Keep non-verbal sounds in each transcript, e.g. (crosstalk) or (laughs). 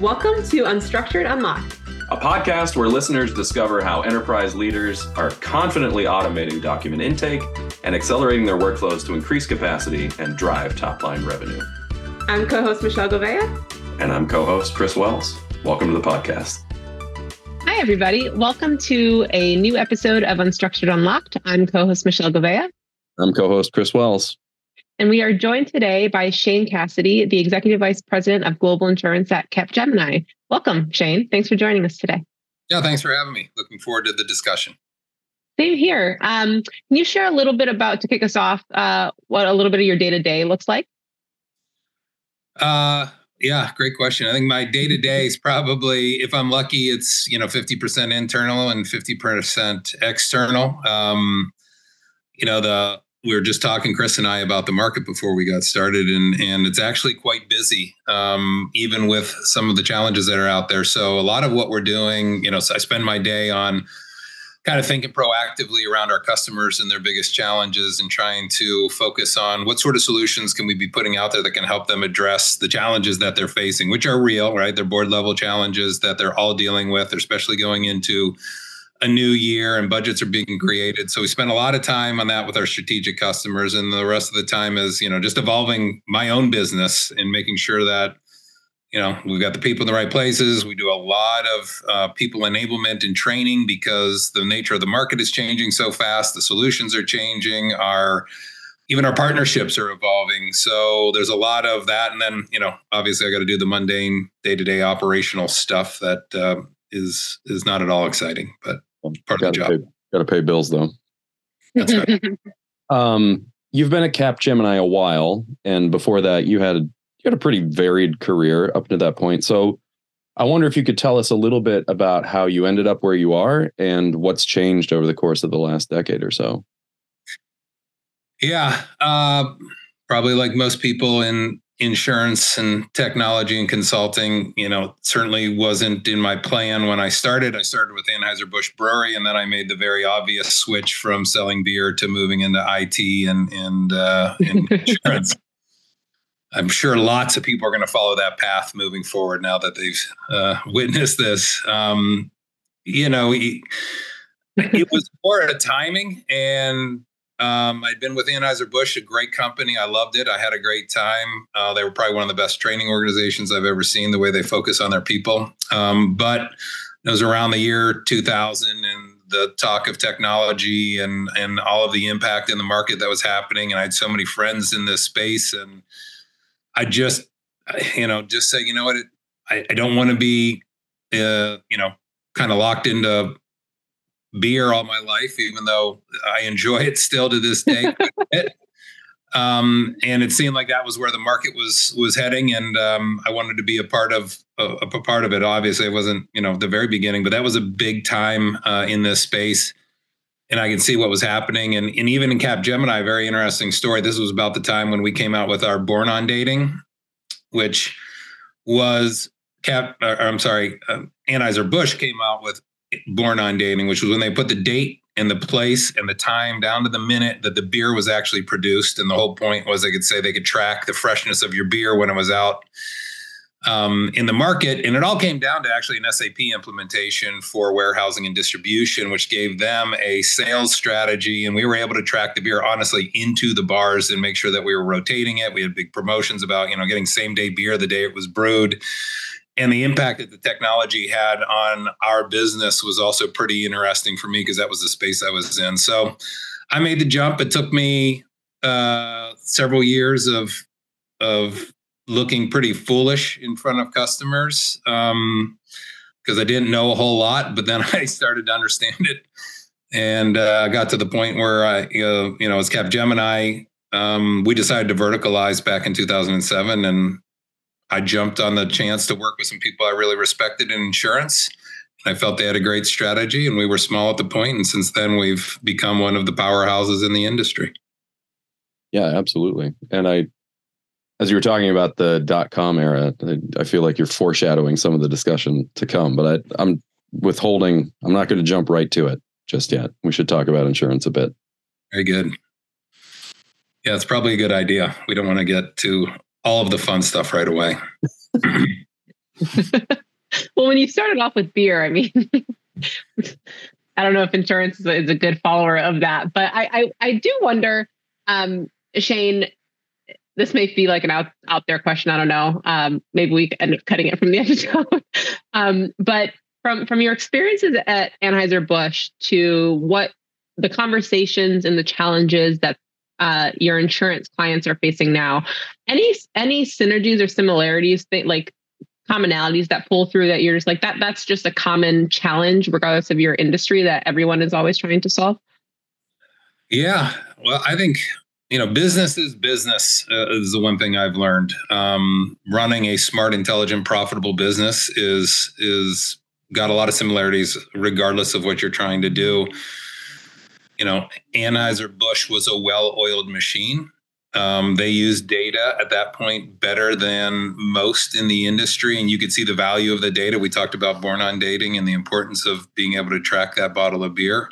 Welcome to Unstructured Unlocked, a podcast where listeners discover how enterprise leaders are confidently automating document intake and accelerating their workflows to increase capacity and drive top line revenue. I'm co host Michelle Gouveia. And I'm co host Chris Wells. Welcome to the podcast. Hi, everybody. Welcome to a new episode of Unstructured Unlocked. I'm co host Michelle Gouveia. I'm co host Chris Wells. And we are joined today by Shane Cassidy, the Executive Vice President of Global Insurance at Capgemini. Welcome, Shane. Thanks for joining us today. Yeah, thanks for having me. Looking forward to the discussion. Same here. Um, can you share a little bit about, to kick us off, uh, what a little bit of your day to day looks like? Uh, yeah, great question. I think my day to day is probably, if I'm lucky, it's you know 50% internal and 50% external. Um, you know the we were just talking, Chris and I, about the market before we got started, and and it's actually quite busy, um, even with some of the challenges that are out there. So a lot of what we're doing, you know, so I spend my day on kind of thinking proactively around our customers and their biggest challenges, and trying to focus on what sort of solutions can we be putting out there that can help them address the challenges that they're facing, which are real, right? They're board level challenges that they're all dealing with, especially going into a new year and budgets are being created. So we spend a lot of time on that with our strategic customers, and the rest of the time is you know just evolving my own business and making sure that you know we've got the people in the right places. We do a lot of uh, people enablement and training because the nature of the market is changing so fast. The solutions are changing. Our even our partnerships are evolving. So there's a lot of that, and then you know obviously I got to do the mundane day to day operational stuff that. Uh, is is not at all exciting, but part of the job. Got to pay bills though. That's right. (laughs) um, you've been at Capgemini a while, and before that, you had you had a pretty varied career up to that point. So, I wonder if you could tell us a little bit about how you ended up where you are and what's changed over the course of the last decade or so. Yeah, uh, probably like most people in insurance and technology and consulting, you know, certainly wasn't in my plan when I started. I started with Anheuser-Busch Brewery, and then I made the very obvious switch from selling beer to moving into IT and, and, uh, and (laughs) insurance. I'm sure lots of people are going to follow that path moving forward now that they've uh, witnessed this. Um, you know, it, it was more a timing and um, I'd been with Anheuser-Busch, a great company. I loved it. I had a great time. Uh, they were probably one of the best training organizations I've ever seen, the way they focus on their people. Um, but it was around the year 2000 and the talk of technology and, and all of the impact in the market that was happening. And I had so many friends in this space. And I just, you know, just say, you know what, it, I, I don't want to be, uh, you know, kind of locked into beer all my life, even though I enjoy it still to this day. um, and it seemed like that was where the market was was heading, and um, I wanted to be a part of a, a, part of it. Obviously, it wasn't you know the very beginning, but that was a big time uh, in this space. And I can see what was happening, and, and even in Capgemini, very interesting story. This was about the time when we came out with our Born on Dating, which was Cap. Or, I'm sorry, uh, Anheuser Busch came out with born on dating, which was when they put the date and the place and the time down to the minute that the beer was actually produced. And the whole point was they could say they could track the freshness of your beer when it was out um, in the market. And it all came down to actually an SAP implementation for warehousing and distribution, which gave them a sales strategy. And we were able to track the beer honestly into the bars and make sure that we were rotating it. We had big promotions about, you know, getting same day beer the day it was brewed and the impact that the technology had on our business was also pretty interesting for me because that was the space I was in. So I made the jump. It took me uh, several years of of looking pretty foolish in front of customers because um, I didn't know a whole lot. But then (laughs) I started to understand it, and uh, I got to the point where I, uh, you know, as Capgemini, um, we decided to verticalize back in 2007, and I jumped on the chance to work with some people I really respected in insurance. I felt they had a great strategy, and we were small at the point. and since then we've become one of the powerhouses in the industry. Yeah, absolutely. And I, as you were talking about the dot com era, I, I feel like you're foreshadowing some of the discussion to come. But I, I'm withholding. I'm not going to jump right to it just yet. We should talk about insurance a bit. Very good. Yeah, it's probably a good idea. We don't want to get too all of the fun stuff right away. (laughs) well, when you started off with beer, I mean, (laughs) I don't know if insurance is a, good follower of that, but I I, I do wonder, um, Shane. This may be like an out out there question. I don't know. Um, maybe we end up cutting it from the (laughs) episode. um, but from from your experiences at Anheuser Busch to what the conversations and the challenges that uh, your insurance clients are facing now. Any any synergies or similarities, like commonalities that pull through that you're just like that? That's just a common challenge, regardless of your industry, that everyone is always trying to solve. Yeah, well, I think you know business is business uh, is the one thing I've learned. Um, running a smart, intelligent, profitable business is is got a lot of similarities, regardless of what you're trying to do you know, Anheuser-Busch was a well-oiled machine. Um, they used data at that point better than most in the industry, and you could see the value of the data. We talked about born on dating and the importance of being able to track that bottle of beer.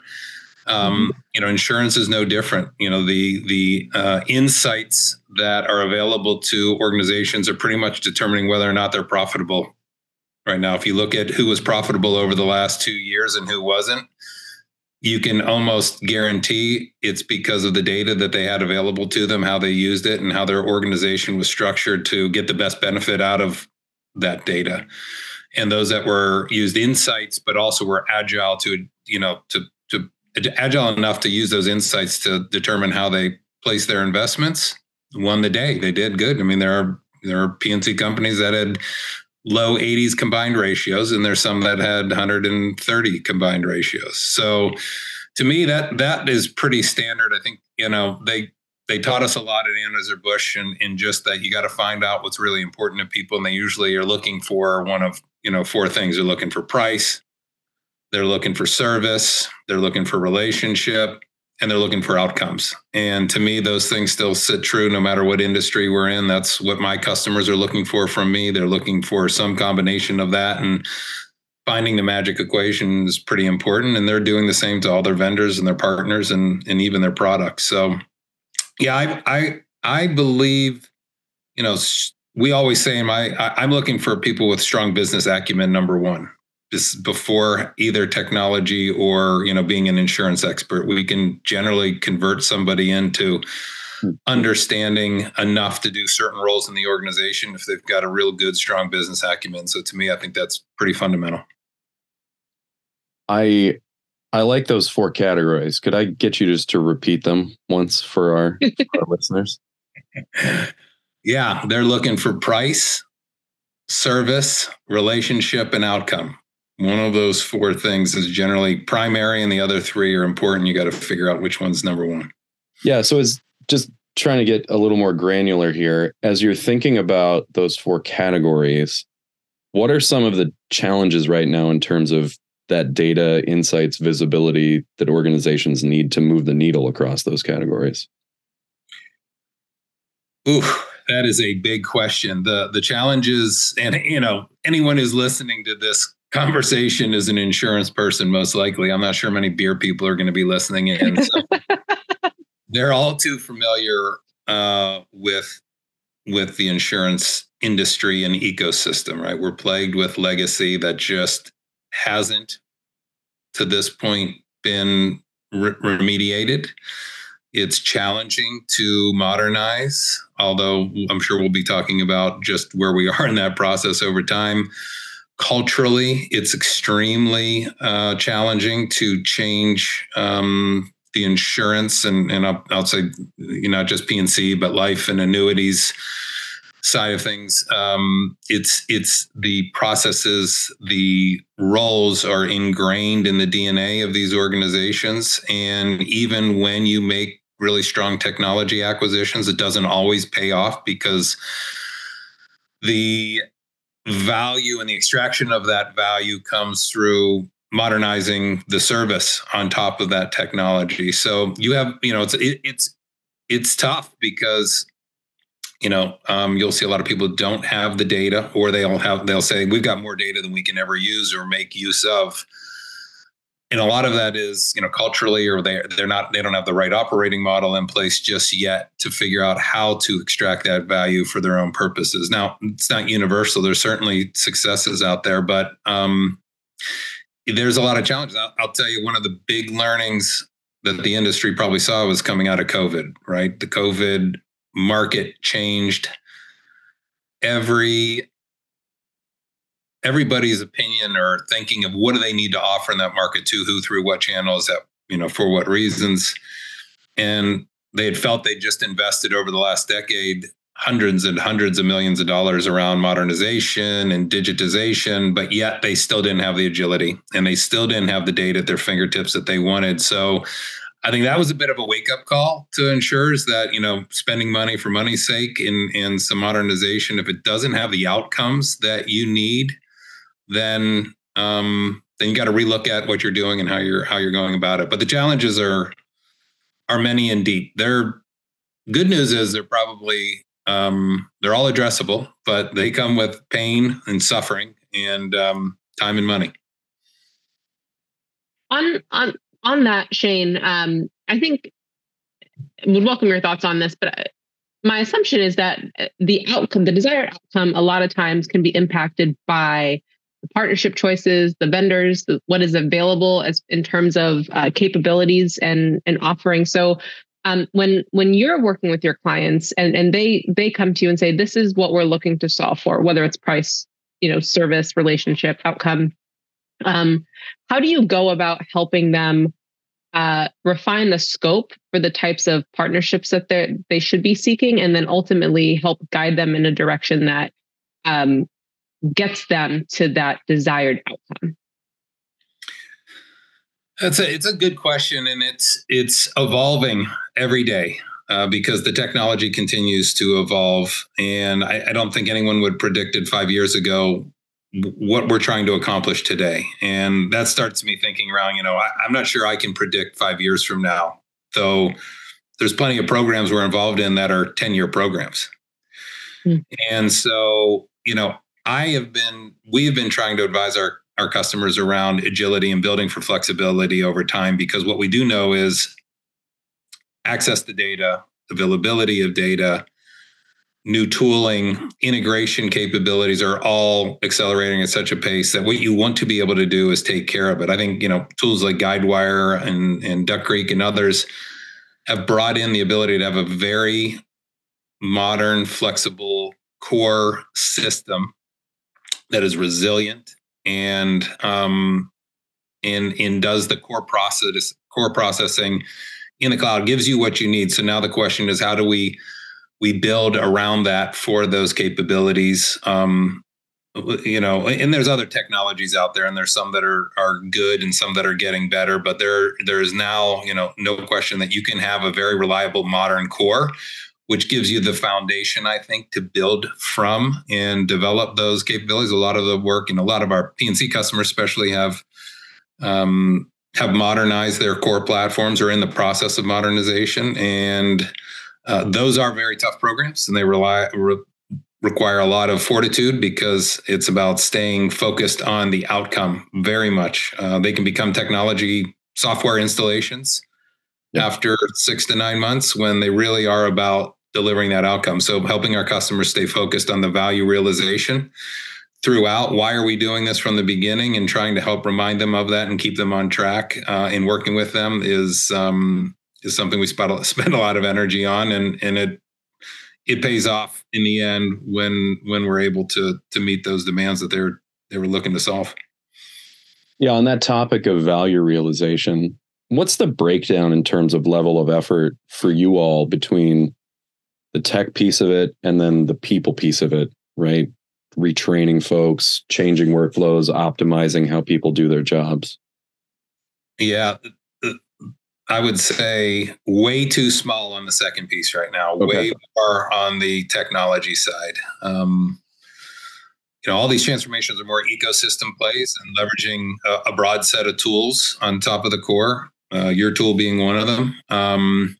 Um, mm-hmm. You know, insurance is no different. You know, the the uh, insights that are available to organizations are pretty much determining whether or not they're profitable. Right now, if you look at who was profitable over the last two years and who wasn't, you can almost guarantee it's because of the data that they had available to them, how they used it, and how their organization was structured to get the best benefit out of that data. And those that were used insights, but also were agile to, you know, to to agile enough to use those insights to determine how they place their investments, won the day. They did good. I mean, there are there are P&C companies that had low 80s combined ratios and there's some that had 130 combined ratios. So to me that that is pretty standard. I think you know they they taught us a lot at Anheuser-Busch and in just that you got to find out what's really important to people and they usually are looking for one of you know four things. They're looking for price they're looking for service they're looking for relationship and they're looking for outcomes. And to me, those things still sit true no matter what industry we're in. That's what my customers are looking for from me. They're looking for some combination of that. And finding the magic equation is pretty important. And they're doing the same to all their vendors and their partners and, and even their products. So, yeah, I, I, I believe, you know, we always say my, I, I'm looking for people with strong business acumen, number one before either technology or you know being an insurance expert we can generally convert somebody into hmm. understanding enough to do certain roles in the organization if they've got a real good strong business acumen. So to me i think that's pretty fundamental. I i like those four categories. Could i get you just to repeat them once for our, for (laughs) our listeners? Yeah they're looking for price service relationship and outcome one of those four things is generally primary and the other three are important. You got to figure out which one's number one. Yeah so it's just trying to get a little more granular here as you're thinking about those four categories what are some of the challenges right now in terms of that data insights visibility that organizations need to move the needle across those categories? Ooh, that is a big question. The the challenges, and you know, anyone who's listening to this conversation is an insurance person, most likely. I'm not sure many beer people are going to be listening in. So (laughs) they're all too familiar uh, with with the insurance industry and ecosystem, right? We're plagued with legacy that just hasn't, to this point, been re- remediated. It's challenging to modernize, although I'm sure we'll be talking about just where we are in that process over time culturally, it's extremely uh, challenging to change um, the insurance and and I'll, I'll say you know just P&C but life and annuities side of things. Um, it's it's the processes, the roles are ingrained in the DNA of these organizations, and even when you make really strong technology acquisitions, it doesn't always pay off because the value and the extraction of that value comes through modernizing the service on top of that technology. So you have, you know, it's it, it's it's tough because you know um, you'll see a lot of people don't have the data, or they'll have they'll say we've got more data than we can ever use or make use of. And a lot of that is you know culturally or they they're not they don't have the right operating model in place just yet to figure out how to extract that value for their own purposes. Now it's not universal. There's certainly successes out there but um, there's a lot of challenges. I'll, I'll tell you one of the big learnings that the industry probably saw was coming out of covid right? The covid market changed every everybody's opinion or thinking of what do they need to offer in that market to who through what channels that you know for what reasons. And they had felt they just invested over the last decade hundreds and hundreds of millions of dollars around modernization and digitization but yet they still didn't have the agility and they still didn't have the data at their fingertips that they wanted. So I think that was a bit of a wake up call to insurers that you know spending money for money's sake in in some modernization if it doesn't have the outcomes that you need then um, then you got to relook at what you're doing and how you're how you're going about it. But the challenges are are many and deep. They're good news is they're probably um, they're all addressable, but they come with pain and suffering and um, time and money. On on on that, Shane, um, I think would welcome your thoughts on this, but uh, my assumption is that uh, the outcome, the desired outcome, a lot of times can be impacted by the partnership choices, the vendors, the, what is available as in terms of uh, capabilities and and offering. So um, when when you're working with your clients and and they they come to you and say this is what we're looking to solve for, whether it's price, you know, service, relationship, outcome, um, how do you go about helping them uh, refine the scope for the types of partnerships that they they should be seeking, and then ultimately help guide them in a direction that um, gets them to that desired outcome? That's a it's a good question, and it's it's evolving every day uh, because the technology continues to evolve, and I, I don't think anyone would predicted five years ago what we're trying to accomplish today, and that starts me thinking around. You know, I, I'm not sure I can predict five years from now, though. There's plenty of programs we're involved in that are 10 year programs. Mm. And so, you know, I have been, we've been trying to advise our, our customers around agility and building for flexibility over time because what we do know is access to data, availability of data, new tooling, integration capabilities are all accelerating at such a pace that what you want to be able to do is take care of it. I think, you know, tools like Guidewire and, and Duck Creek and others have brought in the ability to have a very modern, flexible core system that is resilient and um, and and does the core process core processing in the cloud gives you what you need. So now the question is, how do we we build around that for those capabilities? Um, you know, and there's other technologies out there, and there's some that are are good and some that are getting better. But there there is now, you know, no question that you can have a very reliable modern core which gives you the foundation, I think, to build from and develop those capabilities. A lot of the work and a lot of our P&C customers, especially, have um, have modernized their core platforms or in the process of modernization, and uh, those are very tough programs, and they rely re- require a lot of fortitude because it's about staying focused on the outcome. Very much, uh, they can become technology software installations after six to nine months when they really are about delivering that outcome. So helping our customers stay focused on the value realization throughout. Why are we doing this from the beginning and trying to help remind them of that and keep them on track uh, in working with them is um, is something we spend (laughs) spend a lot of energy on, and and it it pays off in the end when when we're able to to meet those demands that they're they were looking to solve. Yeah, on that topic of value realization, what's the breakdown in terms of level of effort for you all between the tech piece of it and then the people piece of it, right? Retraining folks, changing workflows, optimizing how people do their jobs. Yeah. I would say way too small on the second piece right now, okay. way more on the technology side. Um, you know, all these transformations are more ecosystem plays and leveraging a, a broad set of tools on top of the core. Uh, your tool being one of them. Um,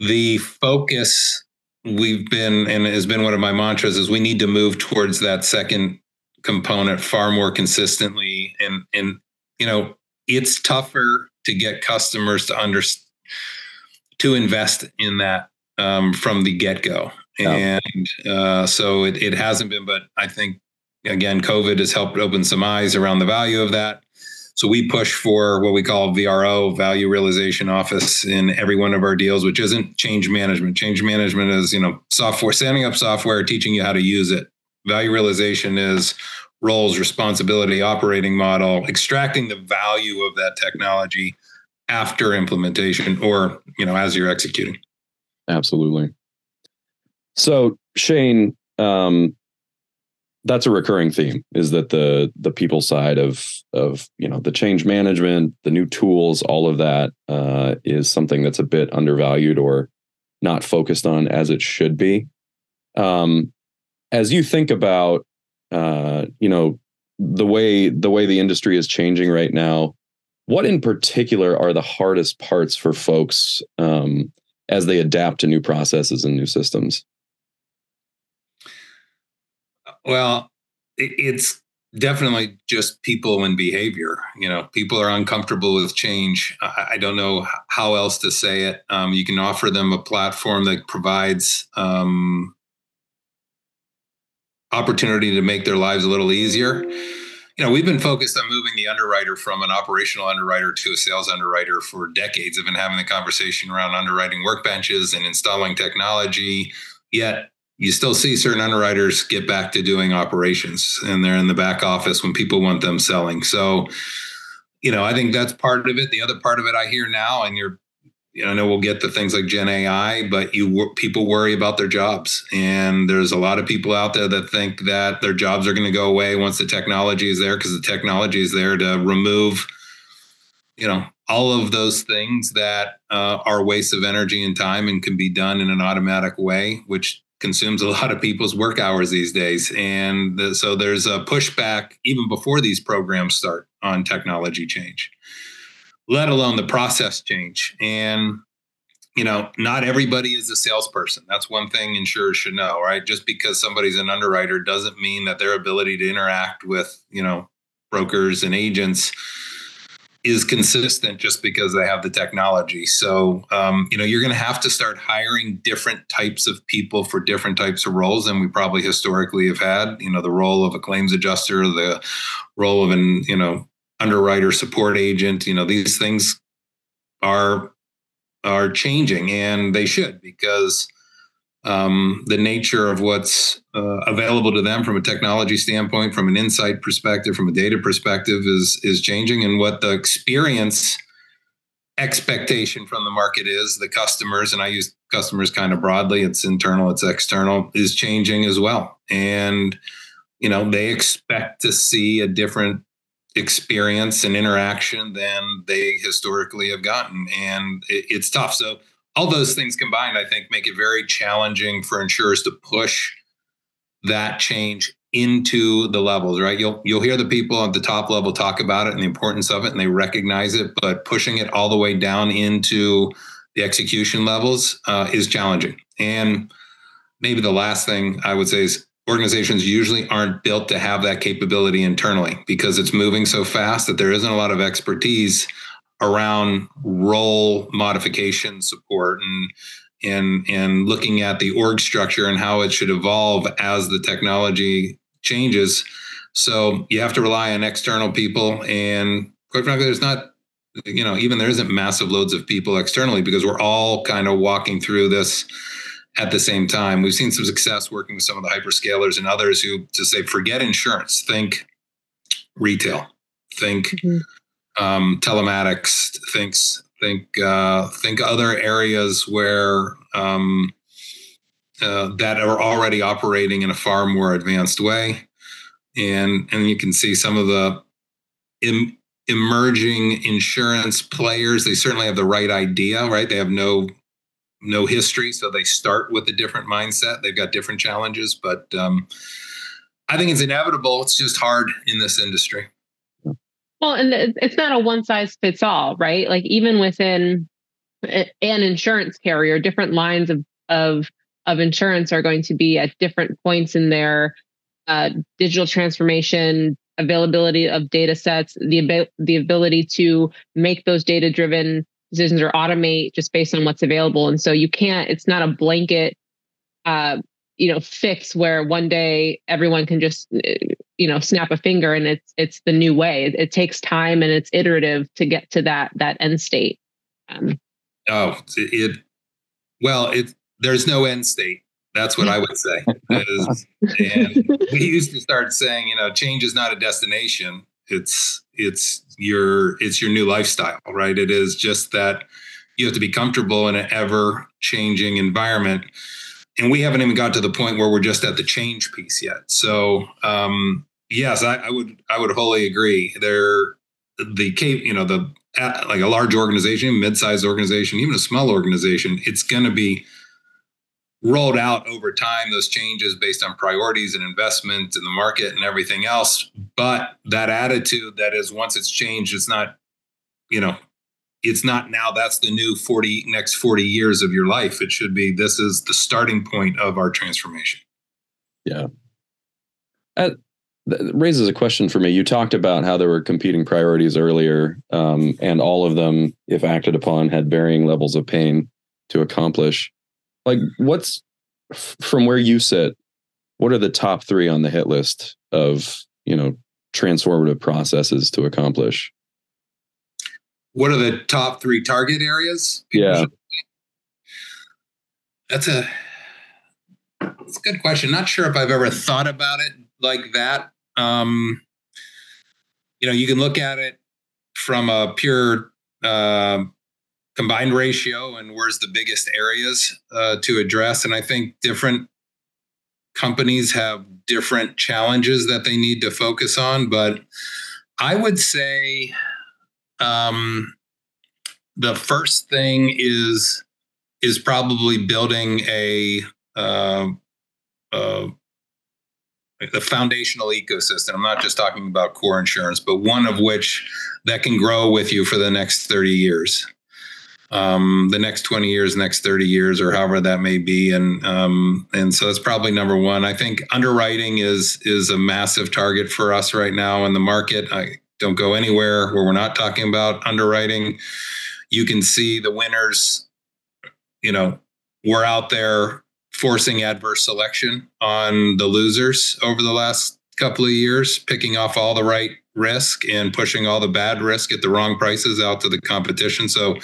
the focus we've been and has been one of my mantras is we need to move towards that second component far more consistently and and you know it's tougher to get customers to understand to invest in that um, from the get go. And uh, so it, it hasn't been, but I think again, COVID has helped open some eyes around the value of that. So we push for what we call VRO, Value Realization Office, in every one of our deals, which isn't change management. Change management is you know software, setting up software, teaching you how to use it. Value realization is roles, responsibility, operating model, extracting the value of that technology after implementation or you know as you're executing. Absolutely. So Shane, um, that's a recurring theme is that the the people side of of you know the change management the new tools all of that uh, is something that's a bit undervalued or not focused on as it should be. Um, as you think about uh, you know the way the way the industry is changing right now what in particular are the hardest parts for folks um, as they adapt to new processes and new systems well, it's definitely just people and behavior. You know, people are uncomfortable with change. I, don't know how else to say it. Um, you can offer them a platform that provides um, opportunity to make their lives a little easier. You know, we've been focused on moving the underwriter from an operational underwriter to a sales underwriter for decades. I've been having the conversation around underwriting workbenches and installing technology. Yet you still see certain underwriters get back to doing operations and they're in the back office when people want them selling. So, you know, I think that's part of it. The other part of it I hear now, and you're, you know, I know we'll get to things like Gen AI, but you people worry about their jobs, and there's a lot of people out there that think that their jobs are going to go away once the technology is there because the technology is there to remove, you know, all of those things that uh, are wastes of energy and time and can be done in an automatic way, which consumes a (laughs) lot of people's work hours these days. And the, so there's a pushback even before these programs start on technology change, let alone the process change. And, you know, not everybody is a salesperson. That's one thing insurers should know, right? Just because somebody's an underwriter doesn't mean that their ability to interact with, you know, brokers and agents is consistent just because they have the technology. So, um, you know, you're going to have to start hiring different types of people for different types of roles than we probably historically have had. You know, the role of a claims adjuster, the role of an, you know, underwriter support agent. You know, these things are are changing, and they should because um, the nature of what's uh, available to them from a technology standpoint, from an insight perspective, from a data perspective, is is changing, and what the experience expectation from the market is the customers and i use customers kind of broadly it's internal it's external is changing as well. And you know they expect to see a different experience and interaction than they historically have gotten. And it, it's tough. So all those things combined, I think, make it very challenging for insurers to push that change into the levels, right? You'll you'll hear the people at the top level talk about it and the importance of it, and they recognize it, but pushing it all the way down into the execution levels uh, is challenging. And maybe the last thing I would say is organizations usually aren't built to have that capability internally because it's moving so fast that there isn't a lot of expertise around role modification support and and and looking at the org structure and how it should evolve as the technology changes. So you have to rely on external people, and quite frankly, there's not you know even there isn't massive loads of people externally because we're all kind of walking through this at the same time. We've seen some success working with some of the hyperscalers and others who to say forget insurance, think retail, think mm-hmm um, telematics, thinks think uh, think other areas where um, uh, that are already operating in a far more advanced way, and and you can see some of the emerging insurance players. They certainly have the right idea, right? They have no no history, so they start with a different mindset. They've got different challenges, but um, I think it's inevitable. It's just hard in this industry. Well, and it's not a one size fits all, right? Like even within an insurance carrier, different lines of of of insurance are going to be at different points in their uh, digital transformation, availability of data sets, the ab- the ability to make those data driven decisions or automate just based on what's available. And so you can't. It's not a blanket, uh, you know, fix where one day everyone can just uh, you know snap a finger and it's it's the new way. It, it takes time and it's iterative to get to that that end state. Um, oh, it well, it there's no end state. That's what I would say. Is, and we used to start saying, you know, change is not a destination. It's it's your it's your new lifestyle, right? It is just that you have to be comfortable in an ever changing environment. And we haven't even got to the point where we're just at the change piece yet. So um, yes, I, I would I would wholly agree. There, the cape, you know, the like a large organization, mid-sized organization, even a small organization, it's going to be rolled out over time those changes based on priorities and investment in the market and everything else but that attitude that is once it's changed it's not you know it's not now that's the new 40 next 40 years of your life. It should be this is the starting point of our transformation. Yeah. That raises a question for me. You talked about how there were competing priorities earlier um, and all of them if acted upon had varying levels of pain to accomplish. Like what's from where you sit what are the top three on the hit list of you know transformative processes to accomplish what are the top three target areas yeah that's a that's a good question not sure if i've ever thought about it like that um you know you can look at it from a pure uh, combined ratio and where's the biggest areas uh, to address. And I think different companies have different challenges that they need to focus on. But I would say um, the first thing is is probably building a uh, the foundational ecosystem. I'm not just talking about core insurance, but one of which that can grow with you for the next 30 years um, the next 20 years, next 30 years, or however that may be. And um, and so that's probably number one. I think underwriting is is a massive target for us right now in the market. I don't go anywhere where we're not talking about underwriting. You can see the winners. You know, we're out there forcing adverse selection on the losers over the last couple of years, picking off all the right risk and pushing all the bad risk at the wrong prices out to the competition. So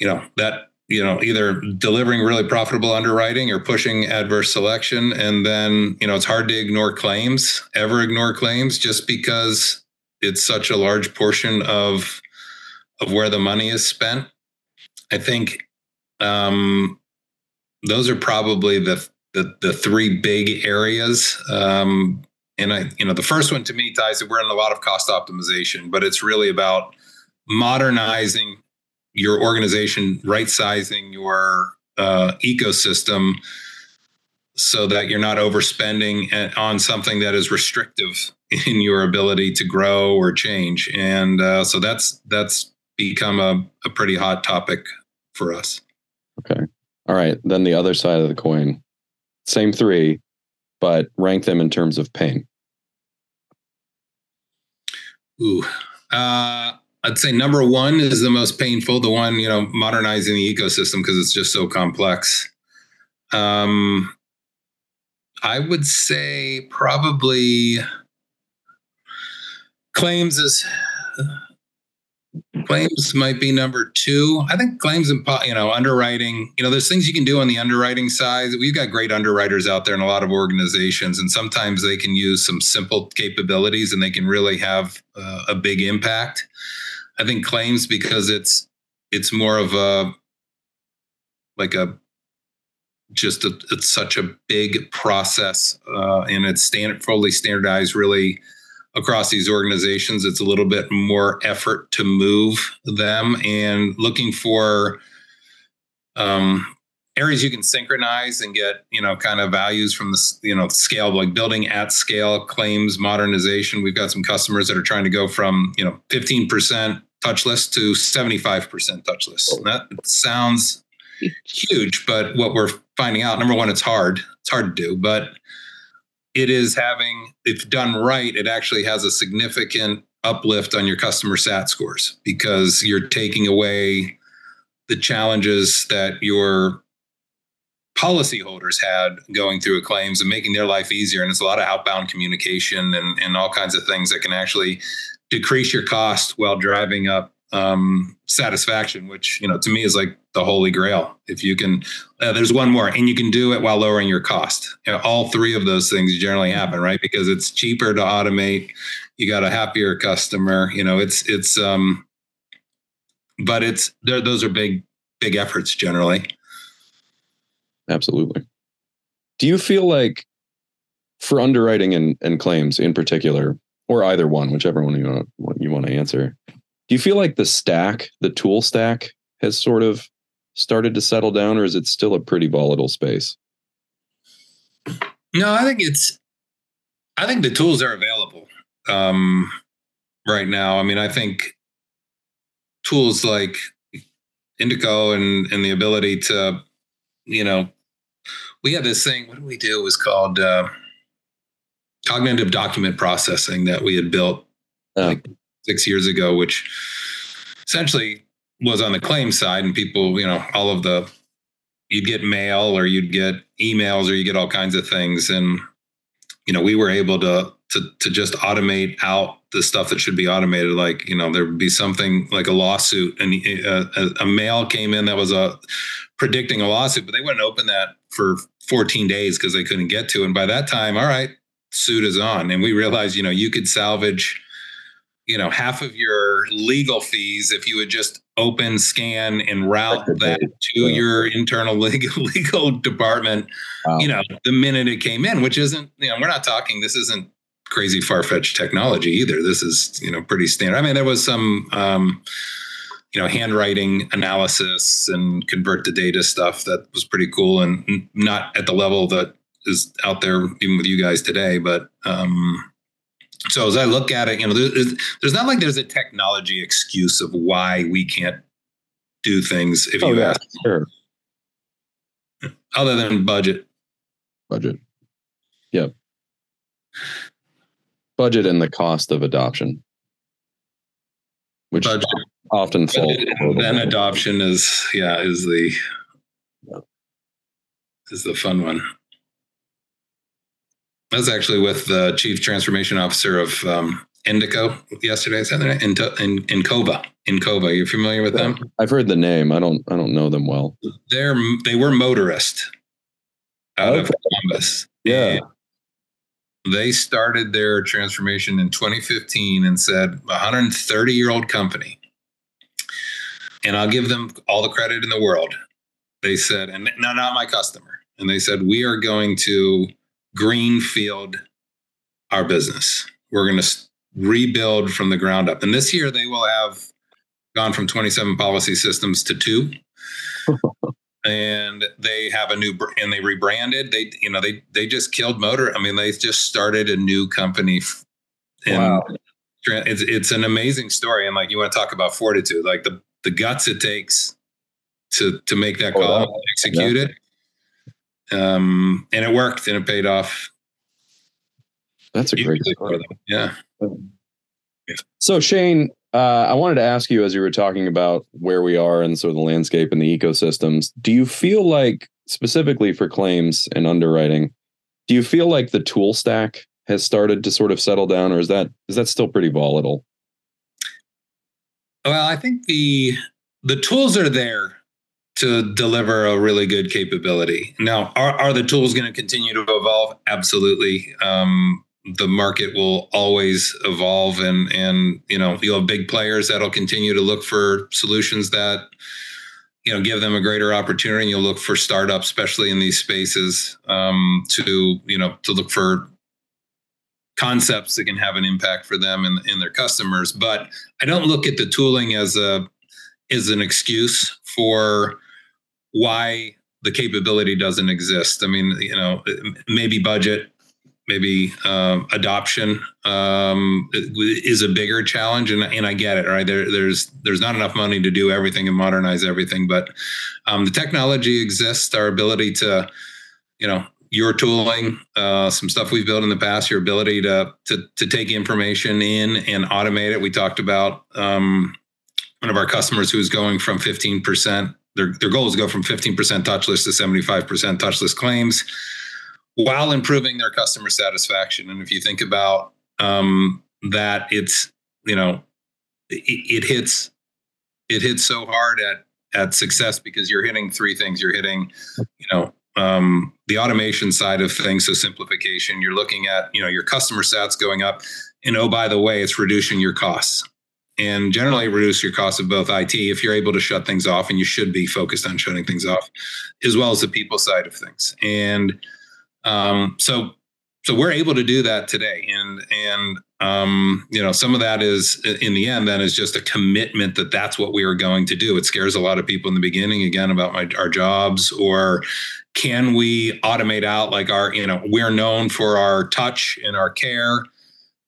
you know that you know either delivering really profitable underwriting or pushing adverse selection and then you know it's hard to ignore claims ever ignore claims just because it's such a large portion of of where the money is spent. I think um those are probably the the, the three big areas. Um and i you know the first one to me ties to we're in a lot of cost optimization but it's really about modernizing your organization right sizing your uh, ecosystem so that you're not overspending on something that is restrictive in your ability to grow or change. And uh, so that's that's become a, a pretty hot topic for us. Okay. All right. Then the other side of the coin same three but rank them in terms of pain. Ooh. Uh, I'd say number one is the most painful, the one, you know, modernizing the ecosystem because it's just so complex. Um, I would say probably claims is claims might be number two. I think claims and you know underwriting. You know, there's things you can do on the underwriting side. We've got great underwriters out there in a lot of organizations, and sometimes they can use some simple capabilities and they can really have uh, a big impact. I think claims because it's it's more of a like a just a, it's such a big process uh, and it's standard fully standardized really across these organizations it's a little bit more effort to move them and looking for um, areas you can synchronize and get you know kind of values from the you know scale like building at scale claims modernization we've got some customers that are trying to go from you know 15% touchless to 75% touchless. That sounds huge, but what we're finding out, number one, it's hard. It's hard to do, but it is having, if done right, it actually has a significant uplift on your customer sat scores because you're taking away the challenges that your policyholders had going through a claims and making their life easier. And it's a lot of outbound communication and, and all kinds of things that can actually decrease your cost while driving up um, satisfaction, which you know to me is like the holy grail. If you can, uh, there's one more, and you can do it while lowering your cost. You know, all three of those things generally happen, right? Because it's cheaper to automate. You got a happier customer. You know, it's it's um, but it's those are big big efforts generally. Absolutely. Do you feel like for underwriting and, and claims in particular, or either one, whichever one you want you want to answer, do you feel like the stack, the tool stack, has sort of started to settle down, or is it still a pretty volatile space? No, I think it's. I think the tools are available um, right now. I mean, I think tools like Indico and and the ability to, you know, we had this thing. What did we do? It was called uh, cognitive document processing that we had built oh. like six years ago, which essentially was on the claim side, and people, you know, all of the you'd get mail or you'd get emails or you get all kinds of things, and you know, we were able to to to just automate out the stuff that should be automated. Like you know, there would be something like a lawsuit, and uh, a, a mail came in that was a uh, predicting a lawsuit, but they wouldn't open that for 14 days because they couldn't get to. And by that time, all right, suit is on, and we realized, you know, you could salvage you know half of your legal fees if you would just open scan and route that to your internal (laughs) legal legal department wow. you know the minute it came in which isn't you know we're not talking this isn't crazy far-fetched technology either. This is you know pretty standard. I mean there was some um, you know handwriting analysis and convert the data stuff that was pretty cool and not at the level that is out there even with you guys today but um so as I look at it, you know, there's, there's not like there's a technology excuse of why we can't do things. If oh, you yeah, ask, sure. Other than budget, budget, yep, budget and the cost of adoption, which budget. often falls. Then adoption is yeah is the is the fun one. I was actually with the chief transformation officer of um, Indico yesterday. That in In, in, Encova. Encova. You're familiar with them? I've heard the name. I don't. I don't know them well. They're they were motorist out okay. of Columbus. Yeah. they started their transformation in 2015 and said 130 year old company, and I'll give them all the credit in the world. They said, and no, not my customer. And they said we are going to greenfield our business. We're going to rebuild from the ground up. And this year they will have gone from 27 policy systems to two. (laughs) and they have a new and they rebranded. They you know they they just killed motor. I mean they just started a new company. And wow. It's it's an amazing story and like you want to talk about fortitude, like the the guts it takes to to make that oh, call, oh, execute yeah. it um, and it worked and it paid off. That's a great story. Yeah. So Shane, uh, I wanted to ask you as you were talking about where we are and sort of the landscape and the ecosystems. Do you feel like specifically for claims and underwriting, do you feel like the tool stack has started to sort of settle down, or is that is that still pretty volatile? Well, I think the the tools are there to deliver a really good capability. Now, are, are the tools going to continue to evolve? Absolutely. Um, the market will always evolve and and you know you'll have big players that'll continue to look for solutions that you know give them a greater opportunity you'll look for startups especially in these spaces um, to you know to look for concepts that can have an impact for them and, and their customers but i don't look at the tooling as a as an excuse for why the capability doesn't exist. I mean, you know, maybe budget, maybe um, adoption um, is a bigger challenge, and, and I get it. Right there, there's there's not enough money to do everything and modernize everything, but um, the technology exists. Our ability to, you know, your tooling, uh, some stuff we've built in the past, your ability to to to take information in and automate it. We talked about um, one of our customers who's going from 15%. Their their goal is to go from 15% touchless to 75% touchless claims, while improving their customer satisfaction. And if you think about um, that, it's you know it, it hits it hits so hard at at success because you're hitting three things. You're hitting you know um, the automation side of things, so simplification. You're looking at you know your customer stats going up, and oh by the way, it's reducing your costs and generally reduce your cost of both IT if you're able to shut things off, and you should be focused on shutting things off, as well as the people side of things. And um, so, so we're able to do that today, and and um, you know some of that is in the end then is just a commitment that that's what we are going to do. It scares a lot of people in the beginning again about my our jobs or can we automate out like our you know we're known for our touch and our care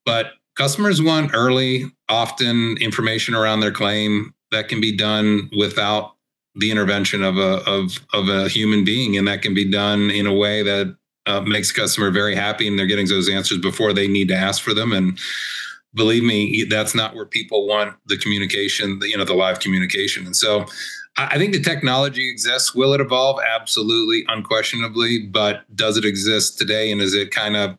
but customers want early often information around their claim that can be done without the intervention of a of of a human being and that can be done in a way that uh, makes customer very happy and they're getting those answers before they need to ask for them and believe me that's not where people want the communication the, you know the live communication and so I think the technology exists. Will it evolve? Absolutely, unquestionably. But does it exist today? And is it kind of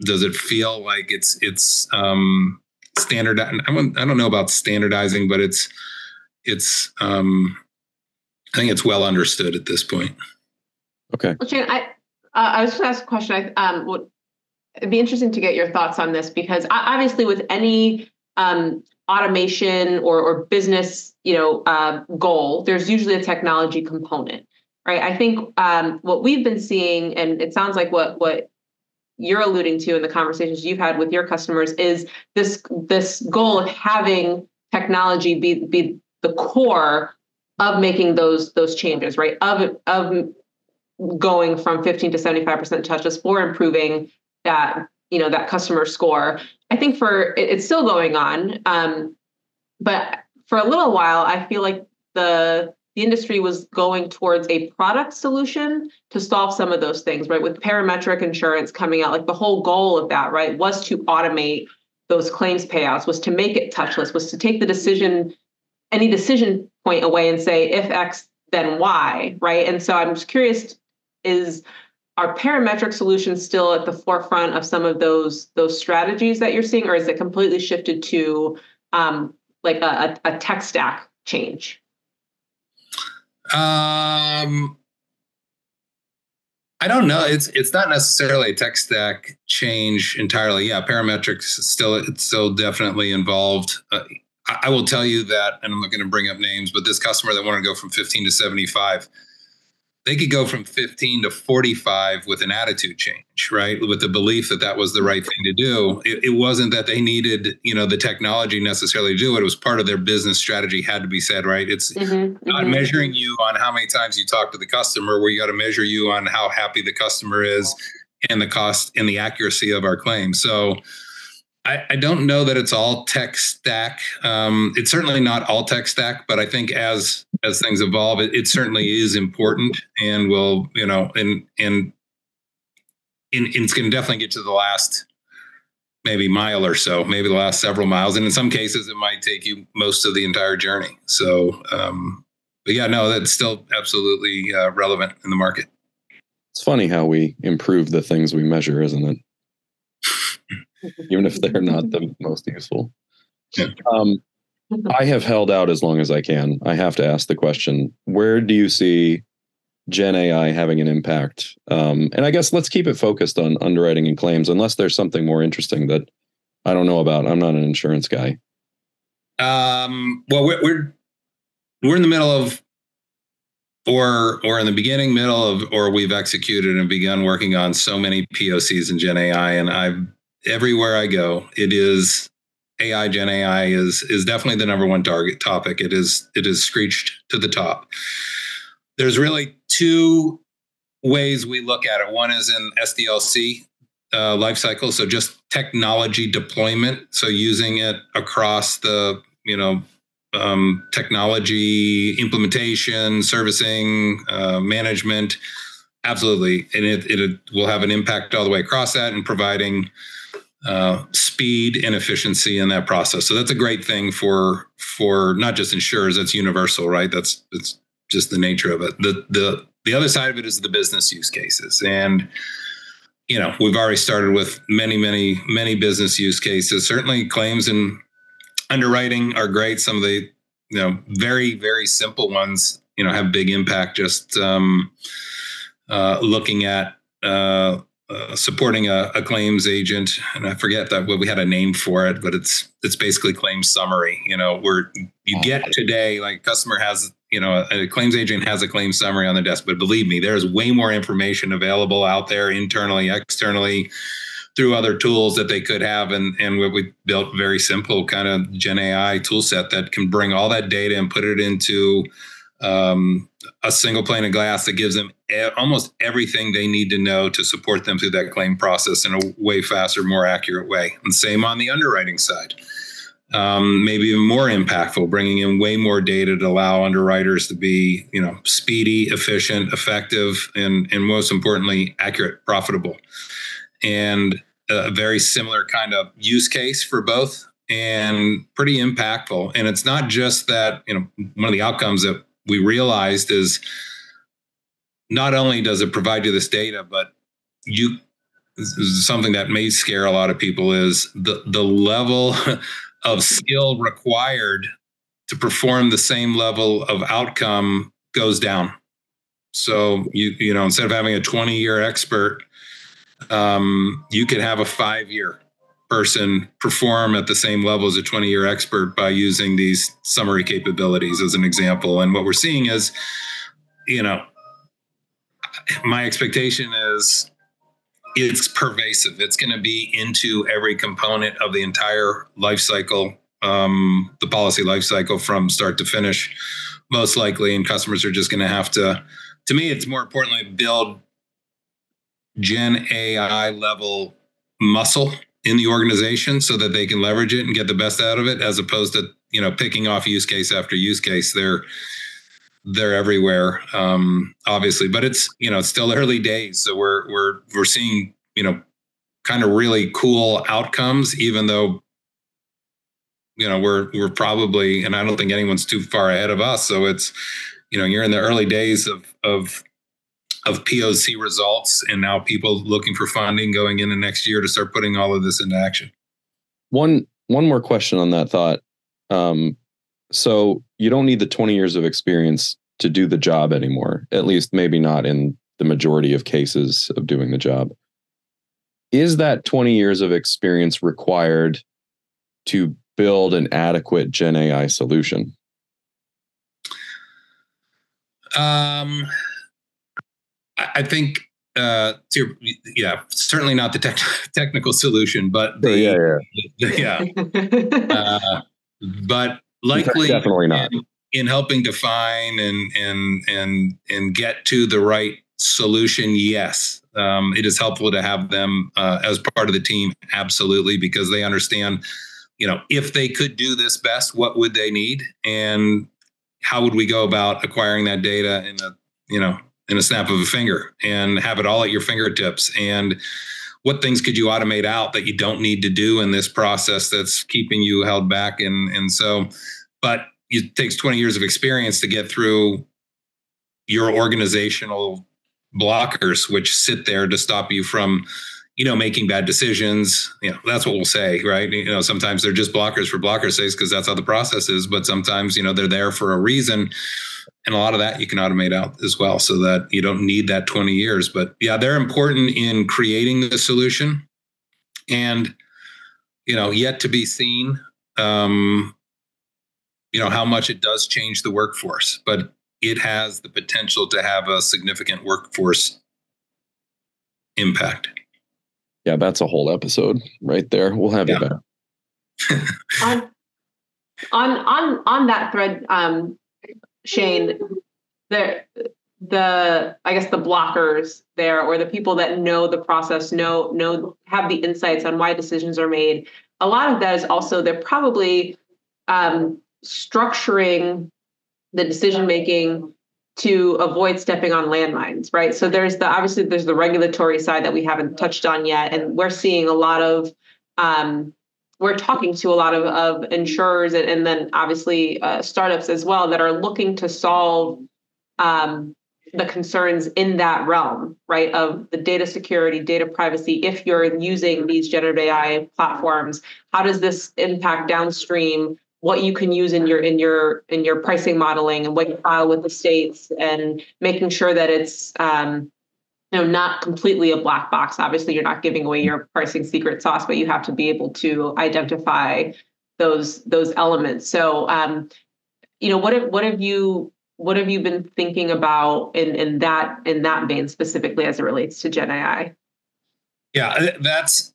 does it feel like it's it's um, standard? I don't, I don't know about standardizing, but it's it's um, I think it's well understood at this point. Okay. Well, Shane, I uh, I was just ask a question. I um, would it'd be interesting to get your thoughts on this because obviously with any um, automation or, or business you know uh, goal there's usually a technology component right i think um, what we've been seeing and it sounds like what what you're alluding to in the conversations you've had with your customers is this this goal of having technology be be the core of making those those changes right? Of of going from 15 to 75% touches for improving that you know that customer score. I think for it, it's still going on um, but for a little while i feel like the the industry was going towards a product solution to solve some of those things right? With parametric insurance coming out like the whole goal of that right was to automate those claims payouts was to make it touchless was to take the decision any decision point away and say if x then y right? And so i'm just curious is are parametric solutions still at the forefront of some of those those strategies that you're seeing or is it completely shifted to um, like a, a tech stack change um I don't know. It's it's not necessarily a tech stack change entirely. Yeah, parametrics still it's still definitely involved. Uh, I, I, will tell you that, and I'm not going to bring up names, but this customer that wanted to go from 15 to 75, they could go from 15 to 45 with an attitude change right? With the belief that that was the right thing to do. It, it, wasn't that they needed you know the technology necessarily to do it. It was part of their business strategy had to be said right? It's mm-hmm, not mm-hmm. measuring you on how many times you talk to the customer where you got to measure you on how happy the customer is and the cost and the accuracy of our claim so I, I, don't know that it's all tech stack. Um, it's certainly not all tech stack, but I think as as things evolve, it, it certainly is important, and will you know, and and, and it's going to definitely get to the last maybe mile or so, maybe the last several miles, and in some cases, it might take you most of the entire journey. So, um, but yeah, no, that's still absolutely uh, relevant in the market. It's funny how we improve the things we measure, isn't it? (laughs) even if they're not the most useful. Um, I have held out as long as I can. I have to ask the question: Where do you see Gen AI having an impact? Um, and I guess let's keep it focused on underwriting and claims, unless there's something more interesting that I don't know about. I'm not an insurance guy. Um, well, we're, we're we're in the middle of, or or in the beginning, middle of, or we've executed and begun working on so many POCs in Gen AI, and I've everywhere I go, it is AI Gen AI is is definitely the number one target topic. It is it is screeched to the top. There's really two ways we look at it. One is in SDLC uh, life cycle, so just technology deployment. So using it across the you know um, technology implementation, servicing, uh, management absolutely, and it it will have an impact all the way across that and providing uh, speed and efficiency in that process. So that's a great thing for for not just insurers. That's universal, right? That's it's just the nature of it. The the the other side of it is the business use cases and you know we've already started with many many many business use cases certainly claims and underwriting are great some of the you know very very simple ones you know have big impact just um, uh, looking at uh, uh, supporting a, a, claims agent, and I forget that what we had a name for it, but it's it's basically claims summary. You know, where you get today, like customer has, you know, a, a claims agent has a claims summary on the desk, but believe me, there's way more information available out there internally, externally, through other tools that they could have, and and what we built very simple kind of Gen AI tool set that can bring all that data and put it into um, a single pane of glass that gives them almost everything they need to know to support them through that claim process in a way faster, more accurate way. And same on the underwriting side. Um, maybe even more impactful, bringing in way more data to allow underwriters to be, you know, speedy, efficient, effective, and and most importantly, accurate, profitable. And a very similar kind of use case for both, and pretty impactful. And it's not just that, you know, one of the outcomes that we realized is not only does it provide you this data, but you something that may scare a lot of people is the the level (laughs) of skill required to perform the same level of outcome goes down. So you you know instead of having a 20 year expert, um, you could have a five year person perform at the same level as a 20 year expert by using these summary capabilities as an example. And what we're seeing is, you know, my expectation is it's pervasive. It's going to be into every component of the entire life cycle, um, the policy life cycle from start to finish, most likely. And customers are just going to have to, to me, it's more importantly build Gen AI level muscle in the organization so that they can leverage it and get the best out of it as opposed to you know picking off use case after use case. They're they're everywhere um obviously but it's you know it's still early days. So we're we're we're seeing you know kind of really cool outcomes even though you know we're we're probably and i don't think anyone's too far ahead of us. So it's you know you're in the early days of of of POC results and now people looking for funding going into next year to start putting all of this into action. One one more question on that thought. Um, so you don't need the 20 years of experience to do the job anymore, at least maybe not in the majority of cases of doing the job. Is that 20 years of experience required to build an adequate Gen AI solution? Um, I think uh, to, yeah, certainly not the tech, technical solution, but the, yeah, yeah, yeah. (laughs) uh, but likely definitely not in, in, helping define and and and and get to the right solution. Yes, um, it is helpful to have them uh, as part of the team, absolutely, because they understand. You know, if they could do this best, what would they need, and how would we go about acquiring that data in a you know in a snap of a finger and have it all at your fingertips. And what things could you automate out that you don't need to do in this process that's keeping you held back? And and so but it takes 20 years of experience to get through your organizational blockers which sit there to stop you from you know making bad decisions. You know that's what we'll say right? You know sometimes they're just blockers for blockers' sakes because that's how the process is. But sometimes you know they're there for a reason and a lot of that you can automate out as well so that you don't need that 20 years. But yeah they're important in creating the solution. And you know yet to be seen um you know how much it does change the workforce. But it has the potential to have a significant workforce impact. Yeah that's a whole episode right there. We'll have yeah. you back. (laughs) On on on on that thread um Shane, the the I guess the blockers there or the people that know the process, know know have the insights on why decisions are made. A lot of that is also they're probably um, structuring the decision making to avoid stepping on landmines, right? So there's the obviously there's the regulatory side that we haven't touched on yet, and we're seeing a lot of um, we're talking to a lot of, of insurers and, and then obviously uh, startups as well that are looking to solve um, the concerns in that realm, right? Of the data security, data privacy. If you're using these generative AI platforms, how does this impact downstream what you can use in your in your in your pricing modeling and what you file with the states and making sure that it's um, know not completely a black box. Obviously you're not giving away your pricing secret sauce but you have to be able to identify those those elements. So um, you know what have, what have you what have you been thinking about in in that in that vein specifically as it relates to gen ai yeah that's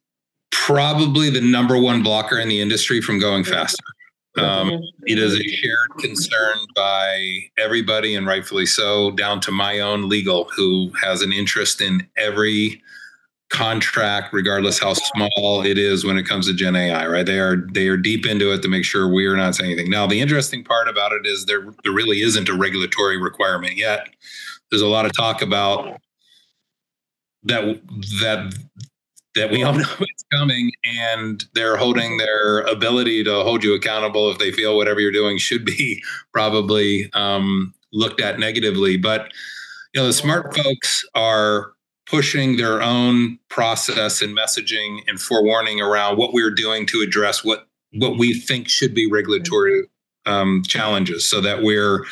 probably the number one blocker in the industry from going faster um, it is a shared concern by everybody, and rightfully so, down to my own legal, who has an interest in every contract, regardless how small it is when it comes to Gen AI. Right? They are they are deep into it to make sure we are not saying anything. Now, the interesting part about it is there there really isn't a regulatory requirement yet. There's a lot of talk about that that that we all (laughs) know it's coming and they're holding their ability to hold you accountable if they feel whatever you're doing should be (laughs) probably um, looked at negatively. But you know the smart folks are pushing their own process and messaging and forewarning around what we're doing to address what what we think should be regulatory um, challenges so that we're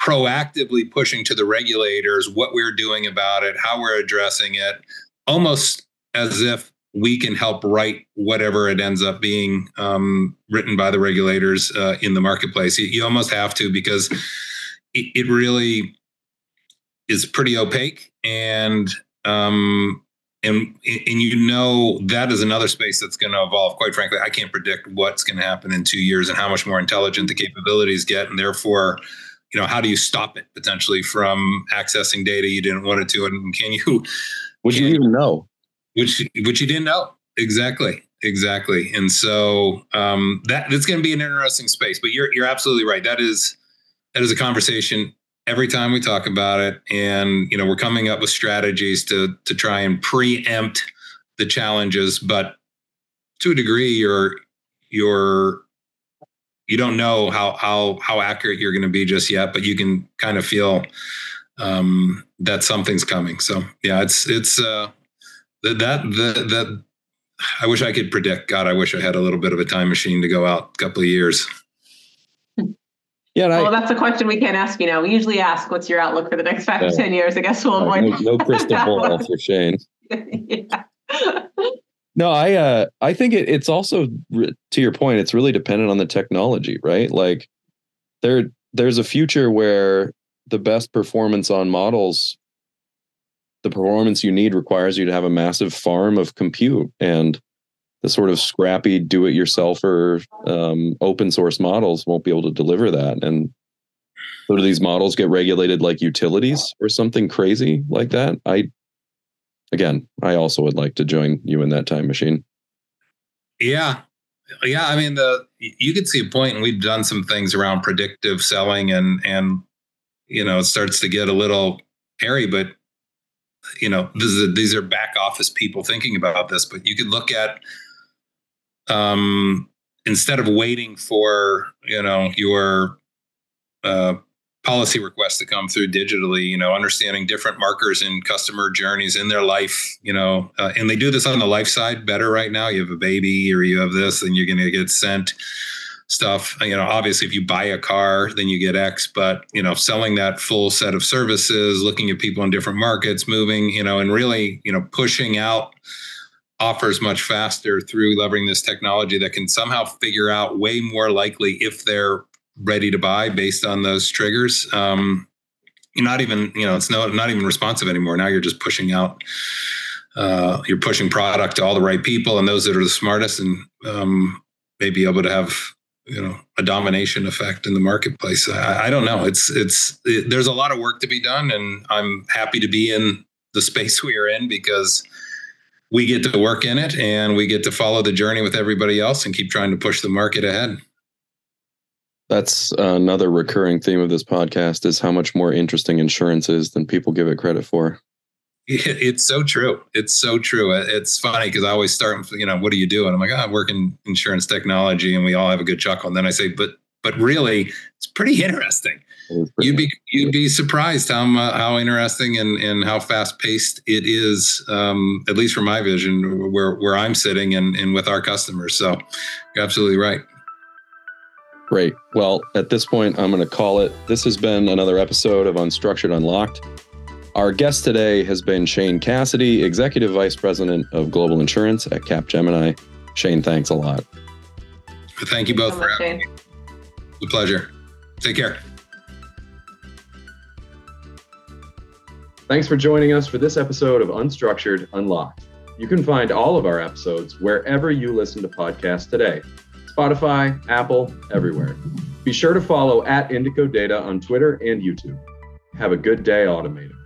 proactively pushing to the regulators what we're doing about it how we're addressing it almost as if we can help write whatever it ends up being um, written by the regulators uh, in the marketplace. You, you, almost have to because it, it really is pretty opaque and um, and and you know that is another space that's going to evolve. Quite frankly, I can't predict what's going to happen in two years and how much more intelligent the capabilities get, and therefore you know how do you stop it potentially from accessing data you didn't want it to and can you would you even know which which you didn't know. Exactly. Exactly. And so um, that that's going to be an interesting space but you're you're absolutely right. That is that is a conversation every time we talk about it. And you know we're coming up with strategies to to try and preempt the challenges but to a degree you're you're you don't know how how how accurate you're going to be just yet but you can kind of feel um, that something's coming. So yeah it's it's uh that that that, that I wish I could predict. God, I wish I had a little bit of a time machine to go out a couple of years. Yeah, well, I, that's a question we can't ask you now. We usually ask, "What's your outlook for the next five to ten years?" I guess we'll avoid. No, no crystal ball for Shane. (laughs) yeah. No, I uh, I think it, it's also to your point. It's really dependent on the technology, right? Like there there's a future where the best performance on models the performance you need requires you to have a massive farm of compute and the sort of scrappy do-it-yourself or um, open source models won't be able to deliver that. And so do these models get regulated like utilities or something crazy like that? I again i also would like to join you in that time machine. Yeah. Yeah i mean the you could see a point and we've done some things around predictive selling and and you know it starts to get a little hairy but you know, is, these are back office people thinking about this, but you could look at um, instead of waiting for you know your uh, policy requests to come through digitally, you know, understanding different markers in customer journeys in their life, you know, uh, and they do this on the life side better right now. You have a baby or you have this, and you're going to get sent stuff. You know, obviously, if you buy a car, then you get X. But you know, selling that full set of services, looking at people in different markets, moving, you know, and really, you know, pushing out offers much faster through leveraging this technology that can somehow figure out way more likely if they're ready to buy based on those triggers. Um, you're not even, you know, it's no, not even responsive anymore. Now you're just pushing out. Uh, you're pushing product to all the right people and those that are the smartest, and um, may be able to have you know a domination effect in the marketplace. I, I don't know. It's it's it, there's a lot of work to be done, and I'm happy to be in the space (laughs) we are in because we get to work in it and we get to follow the journey with everybody else and keep trying to push the market ahead. That's another recurring theme of this podcast is how much more interesting insurance is than people give it credit for. (laughs) It's so true. It's so true. It's funny because I always start, you know, what do you do? And I'm like, oh, I work in insurance technology, and we all have a good chuckle. And then I say, but but really, it's pretty interesting. Pretty you'd be you'd be surprised how uh, how interesting and, and how fast paced it is. Um, at least from my vision, where where I'm sitting and and with our customers. So, you're absolutely right. Great. Well, at this point, I'm going to call it. This has been another episode of Unstructured Unlocked. Our guest today has been Shane Cassidy, Executive Vice President of Global Insurance at Capgemini. Shane, thanks a lot. Thank you both so for having me. It's a pleasure. Take care. Thanks for joining us for this episode of Unstructured Unlocked. You can find all of our episodes wherever you listen to podcasts today Spotify, Apple, everywhere. Be sure to follow at Indico Data on Twitter and YouTube. Have a good day, Automated.